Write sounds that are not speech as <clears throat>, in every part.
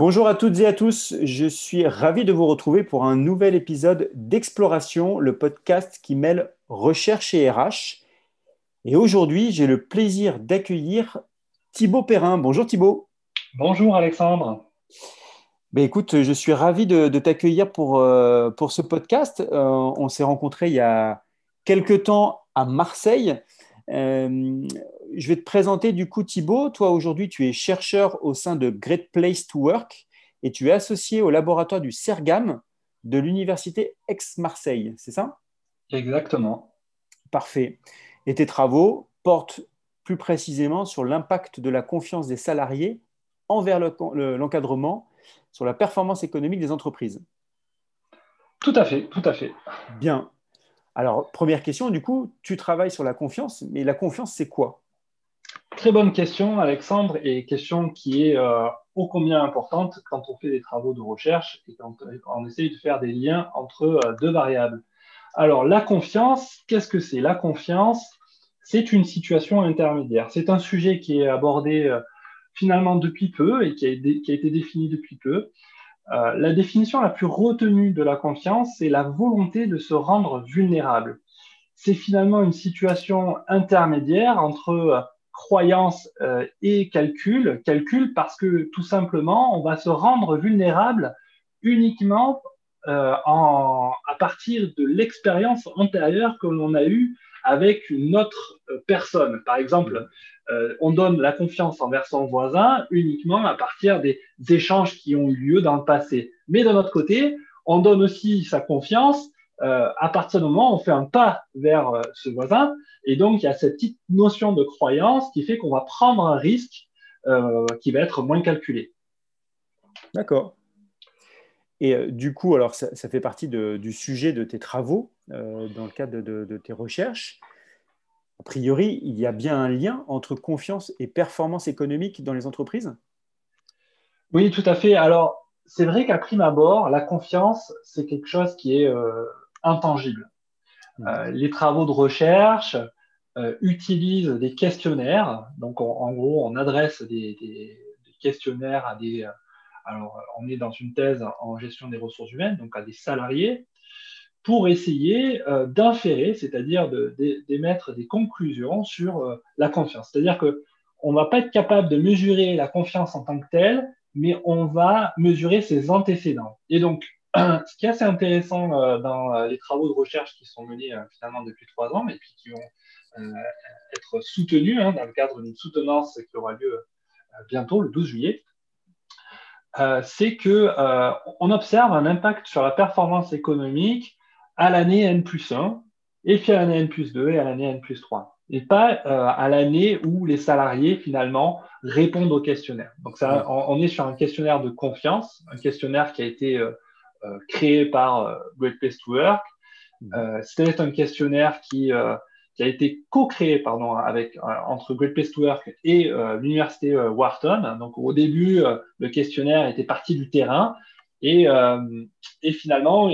Bonjour à toutes et à tous, je suis ravi de vous retrouver pour un nouvel épisode d'Exploration, le podcast qui mêle recherche et RH. Et aujourd'hui, j'ai le plaisir d'accueillir Thibaut Perrin. Bonjour Thibaut. Bonjour Alexandre. Ben écoute, je suis ravi de, t'accueillir pour, euh, pour ce podcast. Euh, on s'est rencontrés il y a quelques temps à Marseille. Euh, je vais te présenter du coup Thibaut. Toi aujourd'hui, tu es chercheur au sein de Great Place to Work et tu es associé au laboratoire du CERGAM de l'université Aix-Marseille, c'est ça? Exactement. Parfait. Et tes travaux portent plus précisément sur l'impact de la confiance des salariés envers l'encadrement sur la performance économique des entreprises. Tout à fait, tout à fait. Bien. Alors, première question, du coup, tu travailles sur la confiance, mais la confiance, c'est quoi? Très bonne question, Alexandre, et question qui est euh, ô combien importante quand on fait des travaux de recherche et quand on essaye de faire des liens entre euh, deux variables. Alors, la confiance, qu'est-ce que c'est? La confiance, c'est une situation intermédiaire. C'est un sujet qui est abordé euh, finalement depuis peu et qui a, été défini depuis peu. Euh, la définition la plus retenue de la confiance, c'est la volonté de se rendre vulnérable. C'est finalement une situation intermédiaire entre euh, croyance euh, et calcul. Calcul parce que tout simplement, on va se rendre vulnérable uniquement en, à partir de l'expérience antérieure que l'on a eue avec une autre personne. Par exemple, euh, on donne la confiance envers son voisin uniquement à partir des échanges qui ont eu lieu dans le passé. Mais d'un autre côté, on donne aussi sa confiance euh, à partir du moment où on fait un pas vers euh, ce voisin. Et donc, il y a cette petite notion de croyance qui fait qu'on va prendre un risque qui va être moins calculé. D'accord. Et du coup, alors ça, fait partie du sujet de tes travaux dans le cadre de tes recherches a priori, il y a bien un lien entre confiance et performance économique dans les entreprises? Oui, tout à fait. Alors, c'est vrai qu'à prime abord, la confiance, c'est quelque chose qui est euh, intangible. Mmh. Euh, les travaux de recherche euh, utilisent des questionnaires. Donc, en gros, on adresse des, des, questionnaires à des... alors, on est dans une thèse en gestion des ressources humaines, donc à des salariés pour essayer euh, d'inférer, c'est-à-dire d'émettre des conclusions sur euh, la confiance. C'est-à-dire qu'on ne va pas être capable de mesurer la confiance en tant que telle, mais on va mesurer ses antécédents. Et donc, ce qui est assez intéressant euh, dans les travaux de recherche qui sont menés finalement depuis trois ans et puis qui vont être soutenus hein, dans le cadre d'une soutenance qui aura lieu bientôt, le 12 juillet, c'est que on observe un impact sur la performance économique à l'année N plus 1, et puis à l'année N plus 2 et à l'année N plus 3. Et pas euh, à l'année où les salariés, finalement, répondent au questionnaire. Donc, ça, on, est sur un questionnaire de confiance, un questionnaire qui a été euh, euh, créé par Great Place to Work. Mmh. C'était un questionnaire qui, qui a été co-créé pardon, avec, entre Great Place to Work et l'université Wharton. Donc, au début, le questionnaire était parti du terrain et, et finalement,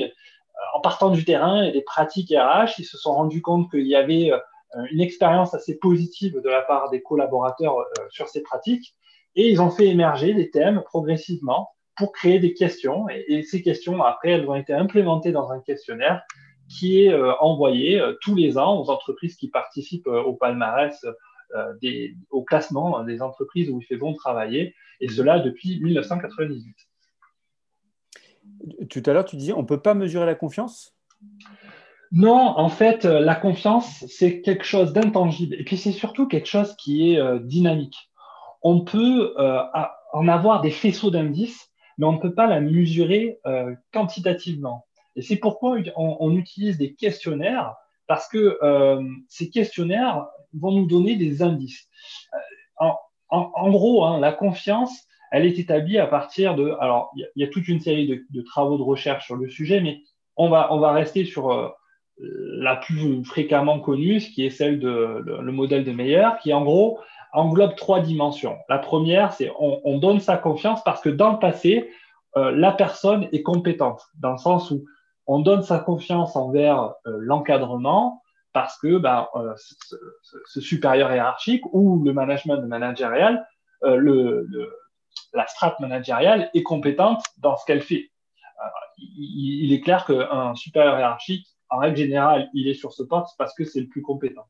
en partant du terrain et des pratiques RH, ils se sont rendus compte qu'il y avait euh, une expérience assez positive de la part des collaborateurs euh, sur ces pratiques et ils ont fait émerger des thèmes progressivement pour créer des questions et, ces questions après elles ont été implémentées dans un questionnaire qui est euh, envoyé tous les ans aux entreprises qui participent au palmarès au classement des entreprises où il fait bon travailler et cela depuis 1998. Tout à l'heure, tu disais, on ne peut pas mesurer la confiance? Non, en fait, euh, la confiance, c'est quelque chose d'intangible. Et puis, c'est surtout quelque chose qui est euh, dynamique. On peut euh, en avoir des faisceaux d'indices, mais on ne peut pas la mesurer quantitativement. Et c'est pourquoi on, utilise des questionnaires, parce que ces questionnaires vont nous donner des indices. En, gros, hein, la confiance, elle est établie à partir de. Alors, il y, a toute une série de, travaux de recherche sur le sujet, mais on va, on va rester sur euh, la plus fréquemment connue, ce qui est celle de le, modèle de Meyer, qui en gros englobe trois dimensions. La première, c'est on, donne sa confiance parce que dans le passé, euh, la personne est compétente, dans le sens où on donne sa confiance envers euh, l'encadrement parce que ben, ce, supérieur hiérarchique ou le management managérial le, la strate managériale est compétente dans ce qu'elle fait. il, est clair qu'un supérieur hiérarchique, en règle générale, il est sur ce poste parce que c'est le plus compétent.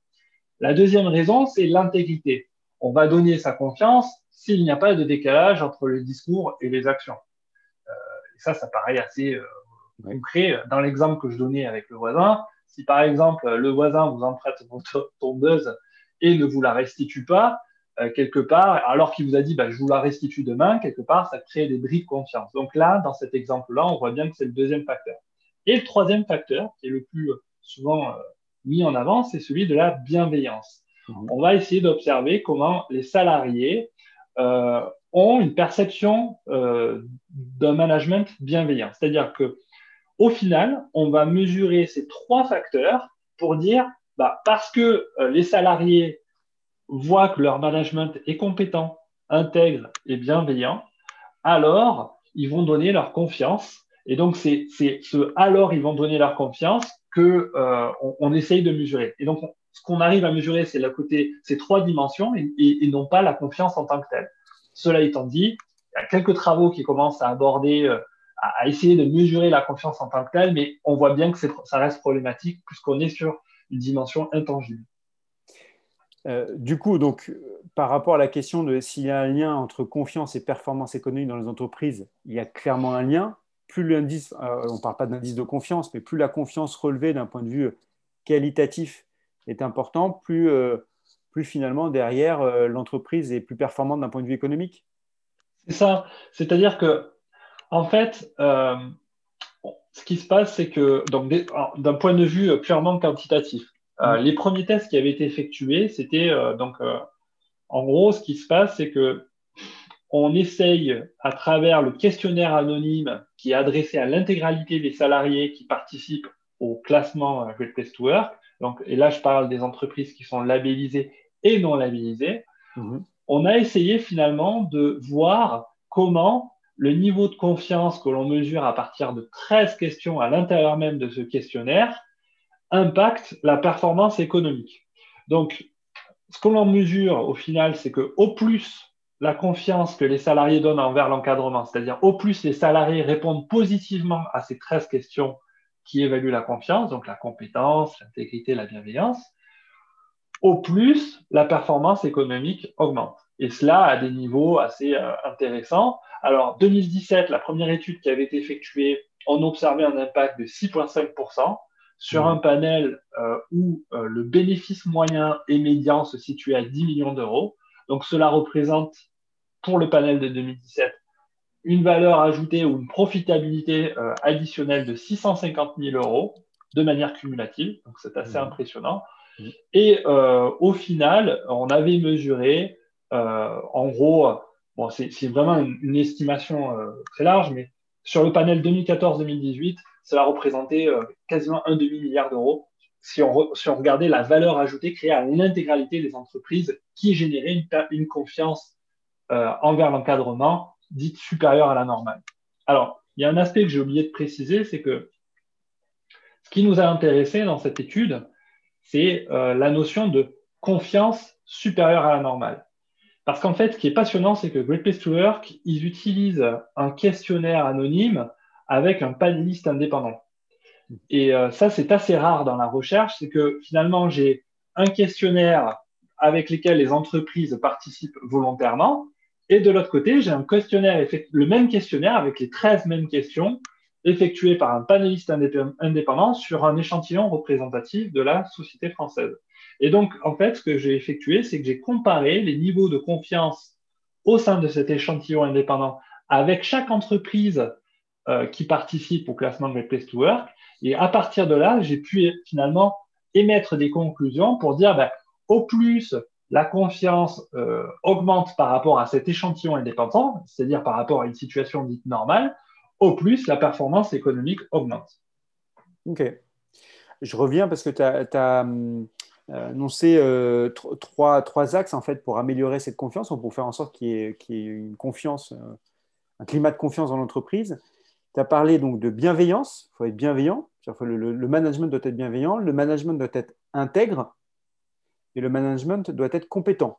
La deuxième raison, c'est l'intégrité. On va donner sa confiance s'il n'y a pas de décalage entre le discours et les actions. Euh, et ça, ça paraît assez euh, concret. Dans l'exemple que je donnais avec le voisin, si par exemple le voisin vous emprunte votre <laughs> tondeuse et ne vous la restitue pas, euh, quelque part, alors qu'il vous a dit bah, je vous la restitue demain, quelque part, ça crée des bris de confiance. Donc là, dans cet exemple-là, on voit bien que c'est le deuxième facteur. Et le troisième facteur, qui est le plus souvent mis en avant, c'est celui de la bienveillance. Mhm. On va essayer d'observer comment les salariés euh, ont une perception euh, d'un management bienveillant. C'est-à-dire que au final, on va mesurer ces trois facteurs pour dire, bah, parce que euh, les salariés voient que leur management est compétent, intègre et bienveillant, alors ils vont donner leur confiance. Et donc, c'est ce alors ils vont donner leur confiance que on, essaye de mesurer. Et donc, ce qu'on arrive à mesurer, c'est le côté, ces trois dimensions et, non pas la confiance en tant que telle. Cela étant dit, il y a quelques travaux qui commencent à aborder, euh, à, essayer de mesurer la confiance en tant que telle, mais on voit bien que ça reste problématique puisqu'on est sur une dimension intangible. Euh, du coup, donc, par rapport à la question de s'il y a un lien entre confiance et performance économique dans les entreprises, il y a clairement un lien. Plus l'indice, euh, on ne parle pas d'indice de confiance, mais plus la confiance relevée d'un point de vue qualitatif est important, plus, euh, plus finalement derrière euh, l'entreprise est plus performante d'un point de vue économique. C'est ça. C'est-à-dire que, en fait, euh, ce qui se passe, c'est que, d'un point de vue purement quantitatif, mm. les premiers tests qui avaient été effectués, c'était donc, en gros, ce qui se passe, c'est que on essaye, à travers le questionnaire anonyme qui est adressé à l'intégralité des salariés qui participent au classement Great Place to Work, donc, et là je parle des entreprises qui sont labellisées et non labellisées, mhm. on a essayé finalement de voir comment le niveau de confiance que l'on mesure à partir de 13 questions à l'intérieur même de ce questionnaire impacte la performance économique. Donc, ce que l'on mesure au final, c'est que au plus la confiance que les salariés donnent envers l'encadrement, c'est-à-dire au plus les salariés répondent positivement à ces 13 questions qui évalue la confiance, donc la compétence, l'intégrité, la bienveillance, au plus la performance économique augmente. Et cela à des niveaux assez euh, intéressants. Alors, 2017, la première étude qui avait été effectuée, on observait un impact de 6,5% sur mmh. un panel euh, où euh, le bénéfice moyen et médian se situait à 10 millions d'euros. Donc, cela représente pour le panel de 2017 une valeur ajoutée ou une profitabilité euh, additionnelle de 650 000 euros de manière cumulative. Donc, c'est assez mmh. impressionnant. Mmh. Et euh, au final, on avait mesuré, euh, en gros, bon, c'est vraiment une, estimation très large, mais sur le panel 2014-2018, cela représentait quasiment un demi-milliard d'euros si on, si on, regardait la valeur ajoutée créée à l'intégralité des entreprises qui générait une, une confiance envers l'encadrement dite supérieure à la normale. Alors, il y a un aspect que j'ai oublié de préciser, c'est que ce qui nous a intéressé dans cette étude, c'est euh, la notion de confiance supérieure à la normale. Parce qu'en fait, ce qui est passionnant, c'est que Great Place to Work, ils utilisent un questionnaire anonyme avec un panéliste indépendant. Et euh, ça, c'est assez rare dans la recherche, c'est que finalement, j'ai un questionnaire avec lequel les entreprises participent volontairement, et de l'autre côté, j'ai un questionnaire, le même questionnaire avec les 13 mêmes questions effectuées par un panéliste indépendant sur un échantillon représentatif de la société française. Et donc, en fait, ce que j'ai effectué, c'est que j'ai comparé les niveaux de confiance au sein de cet échantillon indépendant avec chaque entreprise euh, qui participe au classement Great Place to Work. Et à partir de là, j'ai pu finalement émettre des conclusions pour dire, ben, au plus la confiance euh, augmente par rapport à cet échantillon indépendant, c'est-à-dire par rapport à une situation dite normale, au plus la performance économique augmente. Ok. Je reviens parce que tu as, euh, annoncé euh, trois, axes en fait pour améliorer cette confiance, pour faire en sorte qu'il y, ait une confiance, un climat de confiance dans l'entreprise. Tu as parlé donc de bienveillance, il faut être bienveillant, le management doit être bienveillant, le management doit être intègre, et le management doit être compétent.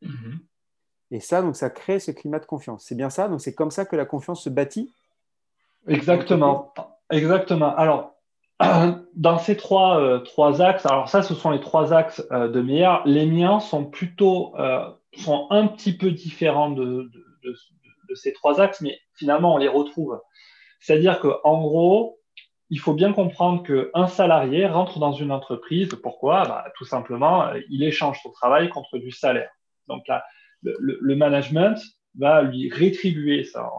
Mhm. Et ça, donc, ça crée ce climat de confiance. C'est bien ça Donc, c'est comme ça que la confiance se bâtit? Exactement. Exactement. Alors, <clears throat> dans ces trois, euh, trois axes, alors ça, ce sont les trois axes euh, de meilleur. Les miens sont plutôt, euh, sont un petit peu différents de, de, de, ces trois axes, mais finalement, on les retrouve. C'est-à-dire qu'en gros, il faut bien comprendre qu'un salarié rentre dans une entreprise. Pourquoi? Bah, Tout simplement, il échange son travail contre du salaire. Donc là, le, management va lui rétribuer sa,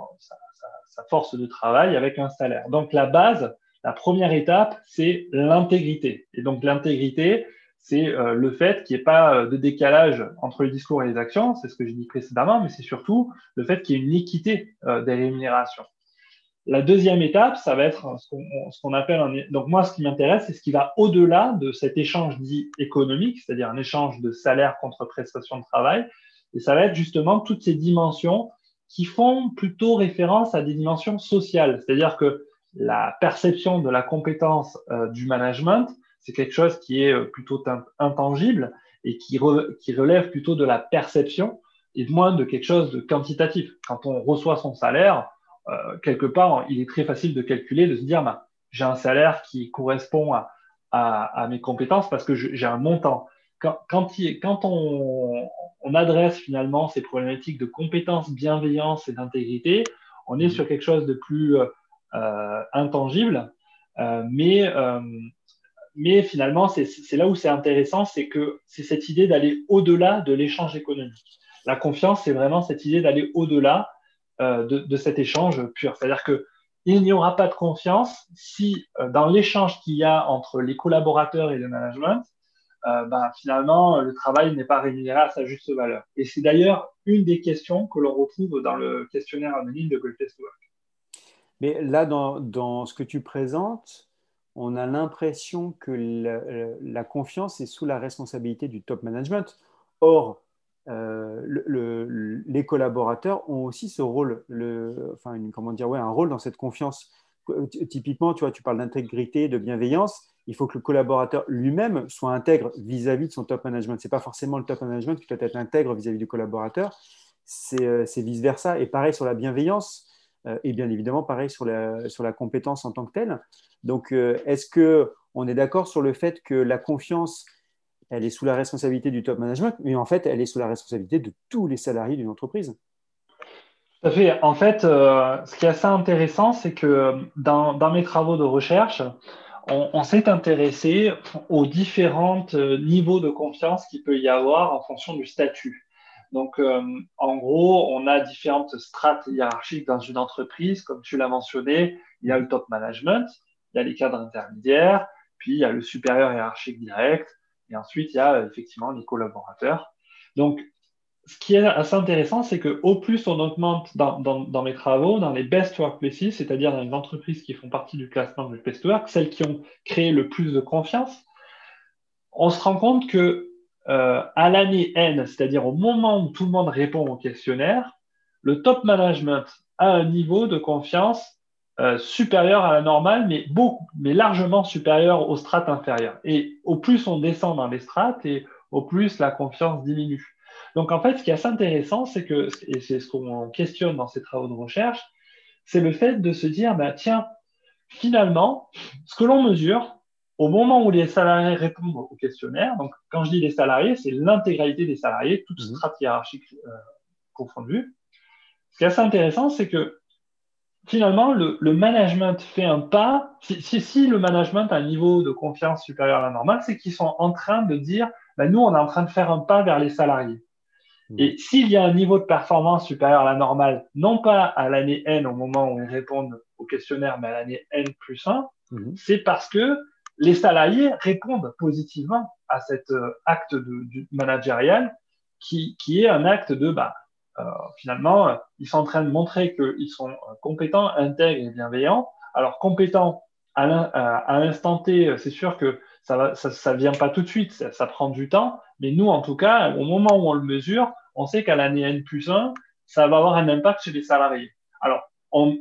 force de travail avec un salaire. Donc la base, la première étape, c'est l'intégrité. Et donc l'intégrité, c'est euh, le fait qu'il n'y ait pas euh, de décalage entre le discours et les actions, c'est ce que j'ai dit précédemment, mais c'est surtout le fait qu'il y ait une équité euh, des rémunérations. La deuxième étape, ça va être ce qu'on appelle un... Donc moi, ce qui m'intéresse, c'est ce qui va au-delà de cet échange dit économique, c'est-à-dire un échange de salaire contre prestation de travail, et ça va être justement toutes ces dimensions qui font plutôt référence à des dimensions sociales, c'est-à-dire que la perception de la compétence euh, du management, c'est quelque chose qui est euh, plutôt intangible et qui, qui, relève plutôt de la perception et moins de quelque chose de quantitatif. Quand on reçoit son salaire, euh, quelque part, il est très facile de calculer, de se dire, bah, j'ai un salaire qui correspond à, à, à mes compétences parce que j'ai un montant. Quand, quand, il, quand on, on, adresse finalement ces problématiques de compétences, bienveillance et d'intégrité, on est mmh. sur quelque chose de plus euh, intangible. Euh, mais, euh, mais finalement, c'est là où c'est intéressant, c'est que c'est cette idée d'aller au-delà de l'échange économique. La confiance, c'est vraiment cette idée d'aller au-delà de, de, cet échange pur. C'est-à-dire que il n'y aura pas de confiance si dans l'échange qu'il y a entre les collaborateurs et le management, euh, ben, finalement, le travail n'est pas rémunéré à sa juste valeur. Et c'est d'ailleurs une des questions que l'on retrouve dans le questionnaire anonyme de Great Work. Mais là, dans, ce que tu présentes, on a l'impression que la, confiance est sous la responsabilité du top management. Or, euh, les collaborateurs ont aussi ce rôle, enfin, comment dire, ouais, un rôle dans cette confiance. Typiquement, tu vois, tu parles d'intégrité, de bienveillance. Il faut que le collaborateur lui-même soit intègre vis-à-vis de son top management. Ce n'est pas forcément le top management qui doit être intègre vis-à-vis du collaborateur. Euh, c'est vice-versa. Et pareil sur la bienveillance euh, et bien évidemment, pareil sur la, sur la compétence en tant que telle. Donc, euh, est-ce qu'on est d'accord sur le fait que la confiance, elle est sous la responsabilité du top management, mais en fait, elle est sous la responsabilité de tous les salariés d'une entreprise tout à fait. En fait, euh, ce qui est assez intéressant, c'est que dans, dans, mes travaux de recherche, on, s'est intéressé aux différents niveaux de confiance qu'il peut y avoir en fonction du statut. Donc, euh, en gros, on a différentes strates hiérarchiques dans une entreprise. Comme tu l'as mentionné, il y a le top management, il y a les cadres intermédiaires, puis il y a le supérieur hiérarchique direct, et ensuite il y a effectivement les collaborateurs. Donc, ce qui est assez intéressant, c'est qu'au plus on augmente dans, dans, mes travaux, dans les best workplaces, c'est-à-dire dans les entreprises qui font partie du classement du best work, celles qui ont créé le plus de confiance, on se rend compte que euh, à l'année N, c'est-à-dire au moment où tout le monde répond au questionnaire, le top management a un niveau de confiance euh, supérieur à la normale, mais, beaucoup, mais largement supérieur aux strates inférieures. Et au plus on descend dans les strates, et au plus la confiance diminue. Donc en fait, ce qui est assez intéressant, c'est que, et c'est ce qu'on questionne dans ces travaux de recherche, c'est le fait de se dire, bah, tiens, finalement, ce que l'on mesure, au moment où les salariés répondent au questionnaire, donc quand je dis les salariés, c'est l'intégralité des salariés, toute mmh. strate hiérarchique euh, confondue. Ce qui est assez intéressant, c'est que finalement, le, management fait un pas. Si, si, le management a un niveau de confiance supérieur à la normale, c'est qu'ils sont en train de dire, ben, nous, on est en train de faire un pas vers les salariés. Mmh. Et s'il y a un niveau de performance supérieur à la normale, non pas à l'année N au moment où ils répondent au questionnaire, mais à l'année N plus 1, mmh. c'est parce que les salariés répondent positivement à cet euh, acte de, managérial qui, qui, est un acte de, bah, finalement, ils sont en train de montrer qu'ils sont euh, compétents, intègres et bienveillants. Alors, compétents à l'instant T, c'est sûr que ça ne vient pas tout de suite, ça, prend du temps, mais nous, en tout cas, au moment où on le mesure, on sait qu'à l'année N plus 1, ça va avoir un impact sur les salariés. Alors, on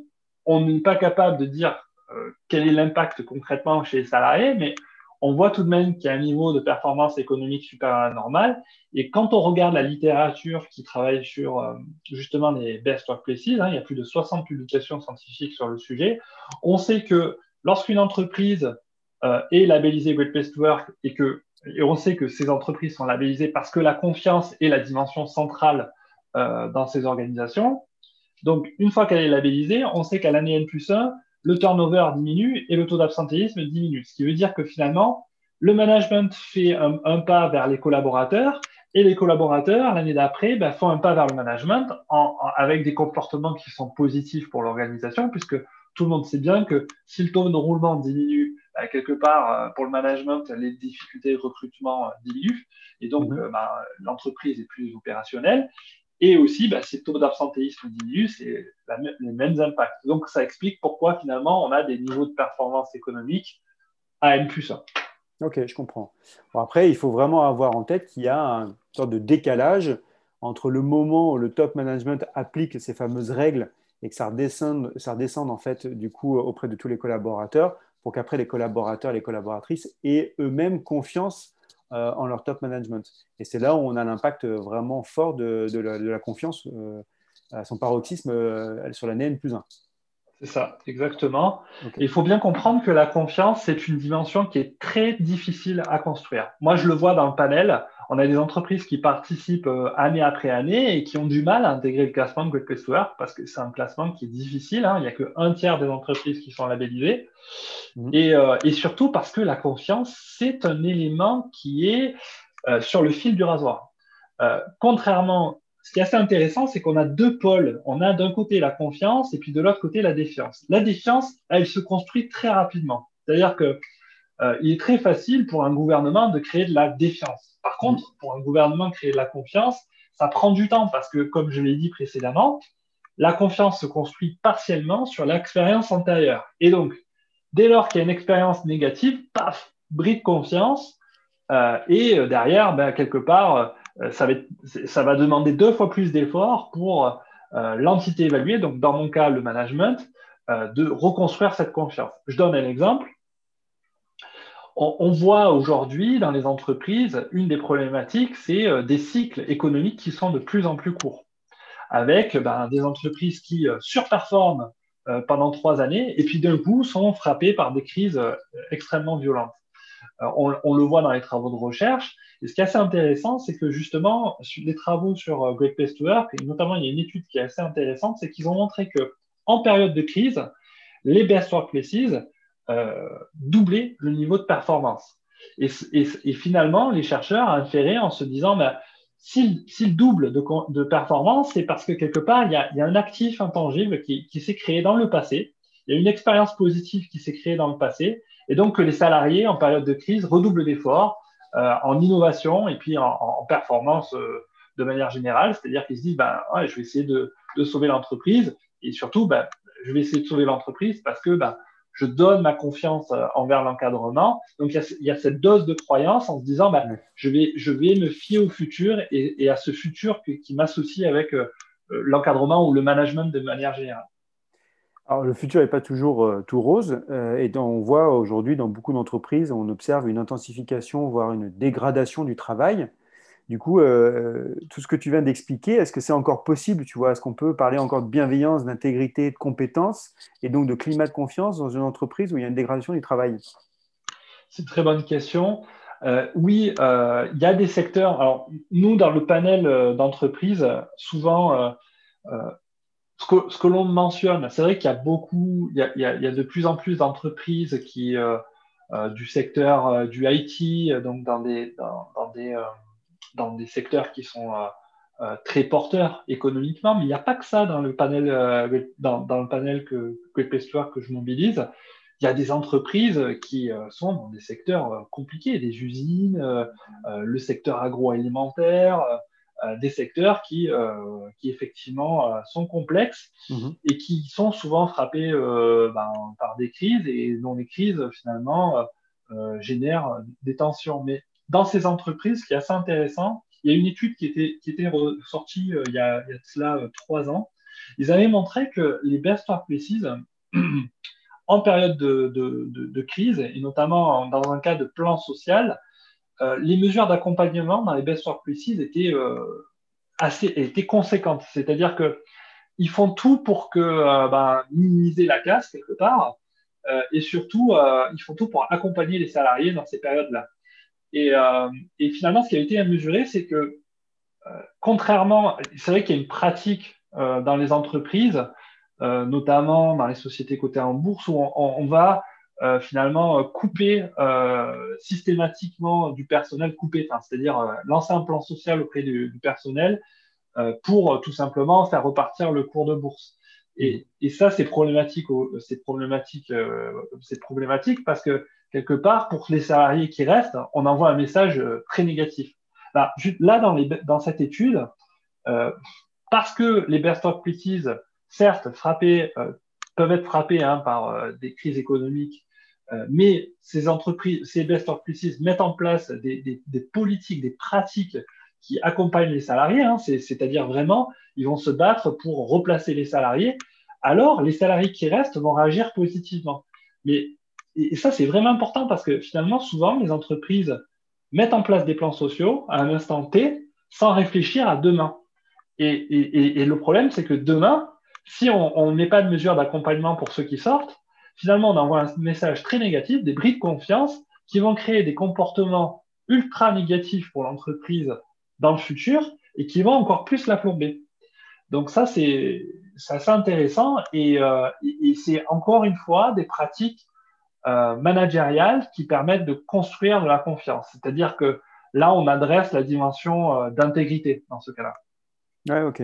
n'est pas capable de dire euh, quel est l'impact concrètement chez les salariés, mais on voit tout de même qu'il y a un niveau de performance économique la normale. Et quand on regarde la littérature qui travaille sur euh, justement les best workplaces, hein, il y a plus de 60 publications scientifiques sur le sujet, on sait que lorsqu'une entreprise euh, est labellisée Great Place Work et que et on sait que ces entreprises sont labellisées parce que la confiance est la dimension centrale euh, dans ces organisations. Donc, une fois qu'elle est labellisée, on sait qu'à l'année N plus 1, le turnover diminue et le taux d'absentéisme diminue. Ce qui veut dire que finalement, le management fait un, pas vers les collaborateurs et les collaborateurs, l'année d'après, ben, font un pas vers le management avec des comportements qui sont positifs pour l'organisation, puisque tout le monde sait bien que si le taux de roulement diminue, ben, quelque part, euh, pour le management, les difficultés de recrutement euh, diminuent, et donc mhm. euh, ben, l'entreprise est plus opérationnelle. Et aussi, bah, le taux d'absentéisme diminue, c'est les mêmes impacts. Donc, ça explique pourquoi finalement on a des niveaux de performance économique à N plus 1. Ok, je comprends. après, il faut vraiment avoir en tête qu'il y a une sorte de décalage entre le moment où le top management applique ces fameuses règles et que ça redescende, ça redescende en fait du coup auprès de tous les collaborateurs pour qu'après les collaborateurs les collaboratrices aient eux-mêmes confiance en leur top management. Et c'est là où on a l'impact vraiment fort de, la, confiance euh, à son paroxysme euh, sur l'année N plus 1. C'est ça, exactement. Il faut bien comprendre que la confiance, c'est une dimension qui est très difficile à construire. Moi, je le vois dans le panel on a des entreprises qui participent euh, année après année et qui ont du mal à intégrer le classement de Great Place to Work parce que c'est un classement qui est difficile. Hein. Il n'y a qu'un tiers des entreprises qui sont labellisées. Mmh. Euh, et, surtout parce que la confiance, c'est un élément qui est euh, sur le fil du rasoir. contrairement, ce qui est assez intéressant, c'est qu'on a deux pôles. On a d'un côté la confiance et puis de l'autre côté la défiance. La défiance, elle se construit très rapidement. C'est-à-dire que il est très facile pour un gouvernement de créer de la défiance. Par contre, pour un gouvernement créer de la confiance, ça prend du temps parce que, comme je l'ai dit précédemment, la confiance se construit partiellement sur l'expérience antérieure. Et donc, dès lors qu'il y a une expérience négative, paf, bris de confiance. Euh, et euh, derrière, ben, quelque part, euh, ça, va demander deux fois plus d'efforts pour l'entité évaluée, donc dans mon cas, le management, de reconstruire cette confiance. Je donne un exemple on, voit aujourd'hui dans les entreprises, une des problématiques, c'est euh, des cycles économiques qui sont de plus en plus courts, avec ben, des entreprises qui euh, surperforment euh, pendant trois années et puis d'un coup sont frappées par des crises extrêmement violentes. On, le voit dans les travaux de recherche. Et ce qui est assez intéressant, c'est que justement, les travaux sur Great Place to Work, et notamment il y a une étude qui est assez intéressante, c'est qu'ils ont montré que en période de crise, les best workplaces doubler le niveau de performance. Et, finalement, les chercheurs inféré en se disant, bah, s'il double de, performance, c'est parce que quelque part, il y, a, un actif intangible qui, s'est créé dans le passé, il y a une expérience positive qui s'est créée dans le passé, et donc que les salariés, en période de crise, redoublent d'efforts euh, en innovation et puis en, performance euh, de manière générale, c'est-à-dire qu'ils se disent, ben, je vais essayer de, sauver l'entreprise, et surtout, ben, je vais essayer de sauver l'entreprise parce que ben, je donne ma confiance euh, envers l'encadrement. Donc, il y, a, cette dose de croyance en se disant, bah, je, vais, je vais me fier au futur et, à ce futur qui m'associe avec euh, euh, l'encadrement ou le management de manière générale. Alors, le futur n'est pas toujours tout rose. et on voit aujourd'hui dans beaucoup d'entreprises, on observe une intensification, voire une dégradation du travail. Du coup, euh, tout ce que tu viens d'expliquer, est-ce que c'est encore possible Tu vois, est-ce qu'on peut parler encore de bienveillance, d'intégrité, de compétence et donc de climat de confiance dans une entreprise où il y a une dégradation du travail? C'est une très bonne question. Euh, oui, euh, il y a des secteurs. Alors, nous, dans le panel d'entreprises, souvent, ce que, l'on mentionne, c'est vrai qu'il y a beaucoup, il y a, de plus en plus d'entreprises qui, du secteur du IT, donc dans des, dans des dans des secteurs qui sont euh, euh, très porteurs économiquement, mais il n'y a pas que ça dans le panel, euh, dans, le panel que, que, que je mobilise. Il y a des entreprises qui sont dans des secteurs compliqués, des usines, le secteur agroalimentaire, des secteurs qui, qui effectivement sont complexes mm-hmm. et qui sont souvent frappés ben, par des crises et dont les crises finalement génèrent des tensions. Mais dans ces entreprises, ce qui est assez intéressant, il y a une étude qui était, qui était sortie euh, il, y a, cela euh, trois ans. Ils avaient montré que les best workplaces <clears throat> en période de, crise, et notamment dans un cas de plan social, euh, les mesures d'accompagnement dans les best workplaces étaient assez étaient conséquentes. C'est-à-dire que ils font tout pour que ben, minimiser la casse quelque part, et surtout ils font tout pour accompagner les salariés dans ces périodes-là. Et, et, finalement, ce qui a été à mesurer, c'est que contrairement, c'est vrai qu'il y a une pratique dans les entreprises euh, notamment dans les sociétés cotées en bourse, où on, va euh, finalement euh, couper systématiquement du personnel, couper, c'est-à-dire lancer un plan social auprès du, personnel pour tout simplement faire repartir le cours de bourse. Et, ça, c'est problématique, c'est problématique, c'est problématique parce que quelque part, pour les salariés qui restent, on envoie un message très négatif. Là, dans, cette étude, parce que les best practices certes, euh, peuvent être frappés hein, par euh, des crises économiques, euh, mais ces entreprises, ces best workplaces mettent en place des, politiques, des pratiques qui accompagnent les salariés, hein, c'est-à-dire vraiment, ils vont se battre pour replacer les salariés, alors les salariés qui restent vont réagir positivement. Mais, et, ça, c'est vraiment important parce que finalement, souvent, les entreprises mettent en place des plans sociaux à un instant T sans réfléchir à demain. Et, et le problème, c'est que demain, si on ne met pas de mesures d'accompagnement pour ceux qui sortent, finalement, on envoie un message très négatif, des bris de confiance qui vont créer des comportements ultra négatifs pour l'entreprise dans le futur et qui vont encore plus la plomber. Donc ça, c'est assez intéressant et, euh, c'est encore une fois des pratiques euh, managériales qui permettent de construire de la confiance. C'est-à-dire que là, on adresse la dimension euh, d'intégrité dans ce cas-là. Ouais, ok.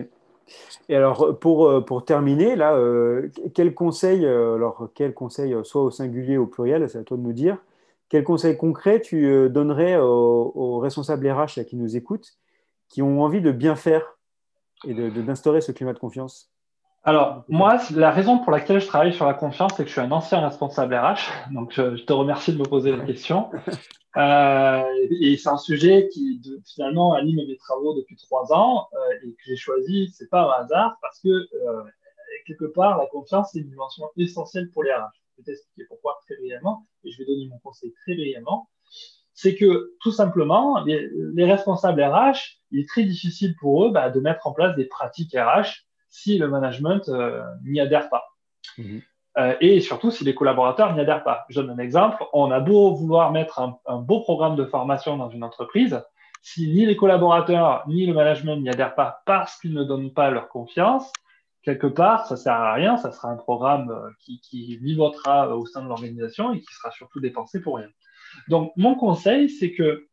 Et alors, pour, euh, pour terminer, là, euh, quel conseil, alors quel conseil, soit au singulier ou au pluriel, c'est à toi de nous dire, quel conseil concret tu donnerais aux, responsables RH qui nous écoutent, qui ont envie de bien faire et d'instaurer ce climat de confiance? Alors, moi, la raison pour laquelle je travaille sur la confiance, c'est que je suis un ancien responsable RH. <laughs> Donc, je, te remercie de me poser la question. <laughs> Euh, et c'est un sujet qui, finalement, anime mes travaux depuis trois ans euh, et que j'ai choisi, c'est pas un hasard, parce que, euh, quelque part, la confiance, c'est une dimension essentielle pour les RH. Je vais t'expliquer pourquoi très brièvement, et je vais donner mon conseil très brièvement. C'est que, tout simplement, les, responsables RH, il est très difficile pour eux bah, de mettre en place des pratiques RH si le management euh, n'y adhère pas. Mhm. Euh, et surtout si les collaborateurs n'y adhèrent pas. Je donne un exemple. On a beau vouloir mettre un, beau programme de formation dans une entreprise, si ni les collaborateurs ni le management n'y adhèrent pas parce qu'ils ne donnent pas leur confiance, quelque part, ça sert à rien. Ça sera un programme euh, qui, qui vivotera au sein de l'organisation et qui sera surtout dépensé pour rien. Donc, mon conseil, c'est que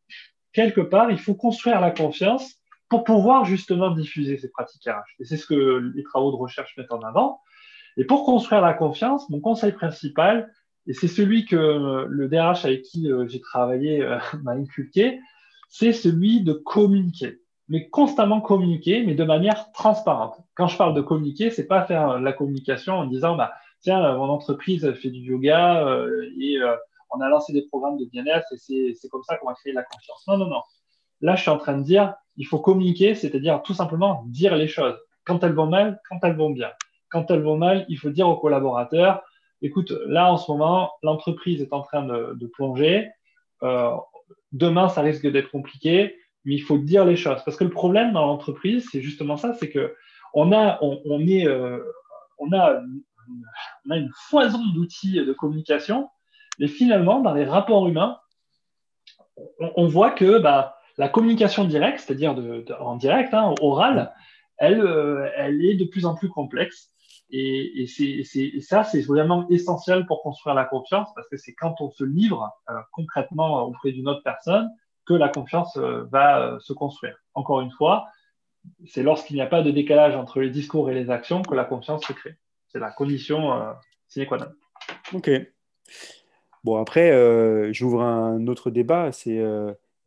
quelque part, il faut construire la confiance pour pouvoir justement diffuser ces pratiques RH. Et c'est ce que les travaux de recherche mettent en avant. Et pour construire la confiance, mon conseil principal, et c'est celui que le DRH avec qui euh, j'ai travaillé euh, <laughs> m'a inculqué, c'est celui de communiquer. Mais constamment communiquer, mais de manière transparente. Quand je parle de communiquer, c'est pas faire la communication en disant, bah, tiens, mon entreprise fait du yoga euh, et on a lancé des programmes de bien-être et c'est comme ça qu'on va créer la confiance. Non, non, non. Là, je suis en train de dire, il faut communiquer, c'est-à-dire tout simplement dire les choses. Quand elles vont mal, quand elles vont bien. Quand elles vont mal, il faut dire aux collaborateurs, écoute, là, en ce moment, l'entreprise est en train de, plonger. Euh, demain, ça risque d'être compliqué, mais il faut dire les choses. Parce que le problème dans l'entreprise, c'est justement ça, c'est que on a, on, est, euh, on, a, on a une foison d'outils de communication, mais finalement, dans les rapports humains, on, voit que bah, la communication directe, c'est-à-dire en direct, hein, orale, elle, euh, elle est de plus en plus complexe. Et, ça, c'est vraiment essentiel pour construire la confiance, parce que c'est quand on se livre euh, concrètement auprès d'une autre personne que la confiance euh, va se construire. Encore une fois, c'est lorsqu'il n'y a pas de décalage entre les discours et les actions que la confiance se crée. C'est la condition sine qua non. Ok. Bon, après, j'ouvre un autre débat. C'est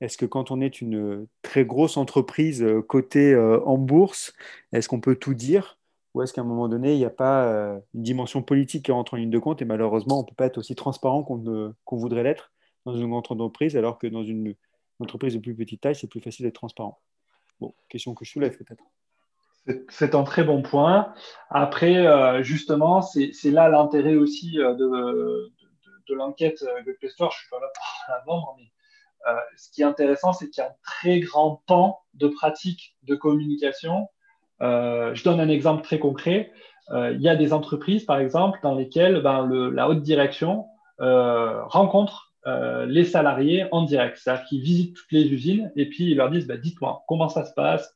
est-ce que quand on est une très grosse entreprise euh, cotée euh, en bourse, est-ce qu'on peut tout dire? Ou est-ce qu'à un moment donné, il n'y a pas euh, une dimension politique qui rentre en ligne de compte et malheureusement, on ne peut pas être aussi transparent qu'on voudrait l'être dans une grande entreprise, alors que dans une entreprise de plus petite taille, c'est plus facile d'être transparent? Bon, question que je soulève peut-être. C'est un très bon point. Après, justement, c'est là l'intérêt aussi de, l'enquête de Pestor. Je ne suis pas là pour la vendre, mais ce qui est intéressant, c'est qu'il y a un très grand temps de pratique de communication. je donne un exemple très concret. il y a des entreprises, par exemple, dans lesquelles ben, la haute direction rencontre euh, les salariés en direct. C'est-à-dire qu'ils visitent toutes les usines et puis ils leur disent bah, Dites-moi, comment ça se passe?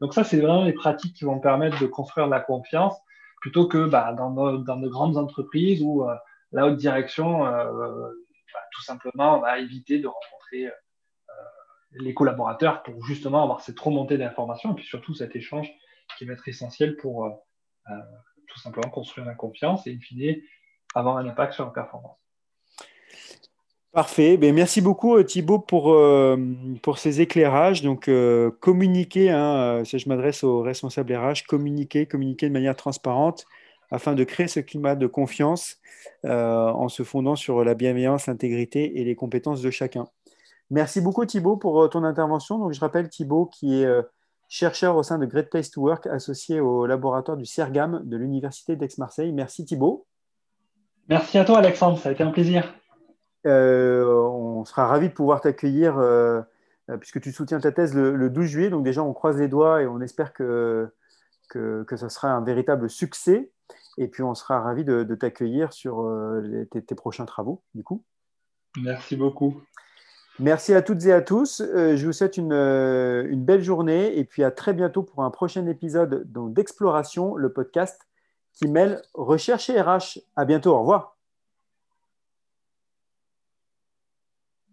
Donc, ça, c'est vraiment les pratiques qui vont permettre de construire la confiance plutôt que bah, dans, de grandes entreprises où euh, la haute direction, euh, tout simplement, va éviter de rencontrer les collaborateurs pour justement avoir cette remontée d'informations et puis surtout cet échange qui va être essentiel pour tout simplement construire la confiance et, in fine, avoir un impact sur la performance. Parfait. Ben, merci beaucoup euh, Thibaut pour, euh, pour ces éclairages. Donc, euh, communiquer, hein, je m'adresse aux responsables RH, communiquer, communiquer de manière transparente afin de créer ce climat de confiance en se fondant sur la bienveillance, l'intégrité et les compétences de chacun. Merci beaucoup Thibaut pour ton intervention. Donc, je rappelle Thibaut qui est chercheur au sein de Great Place to Work associé au laboratoire du CERGAM de l'Université d'Aix-Marseille. Merci Thibaut. Merci à toi Alexandre, ça a été un plaisir. Euh, on sera ravi de pouvoir t'accueillir euh, puisque tu soutiens ta thèse le, 12 juillet. Donc déjà, on croise les doigts et on espère que, que, ce sera un véritable succès. Et puis, on sera ravi de, t'accueillir sur euh, tes, prochains travaux, du coup. Merci beaucoup. Merci à toutes et à tous. je vous souhaite une, une, belle journée et puis à très bientôt pour un prochain épisode d'Exploration, le podcast qui mêle recherche et RH. À bientôt. Au revoir.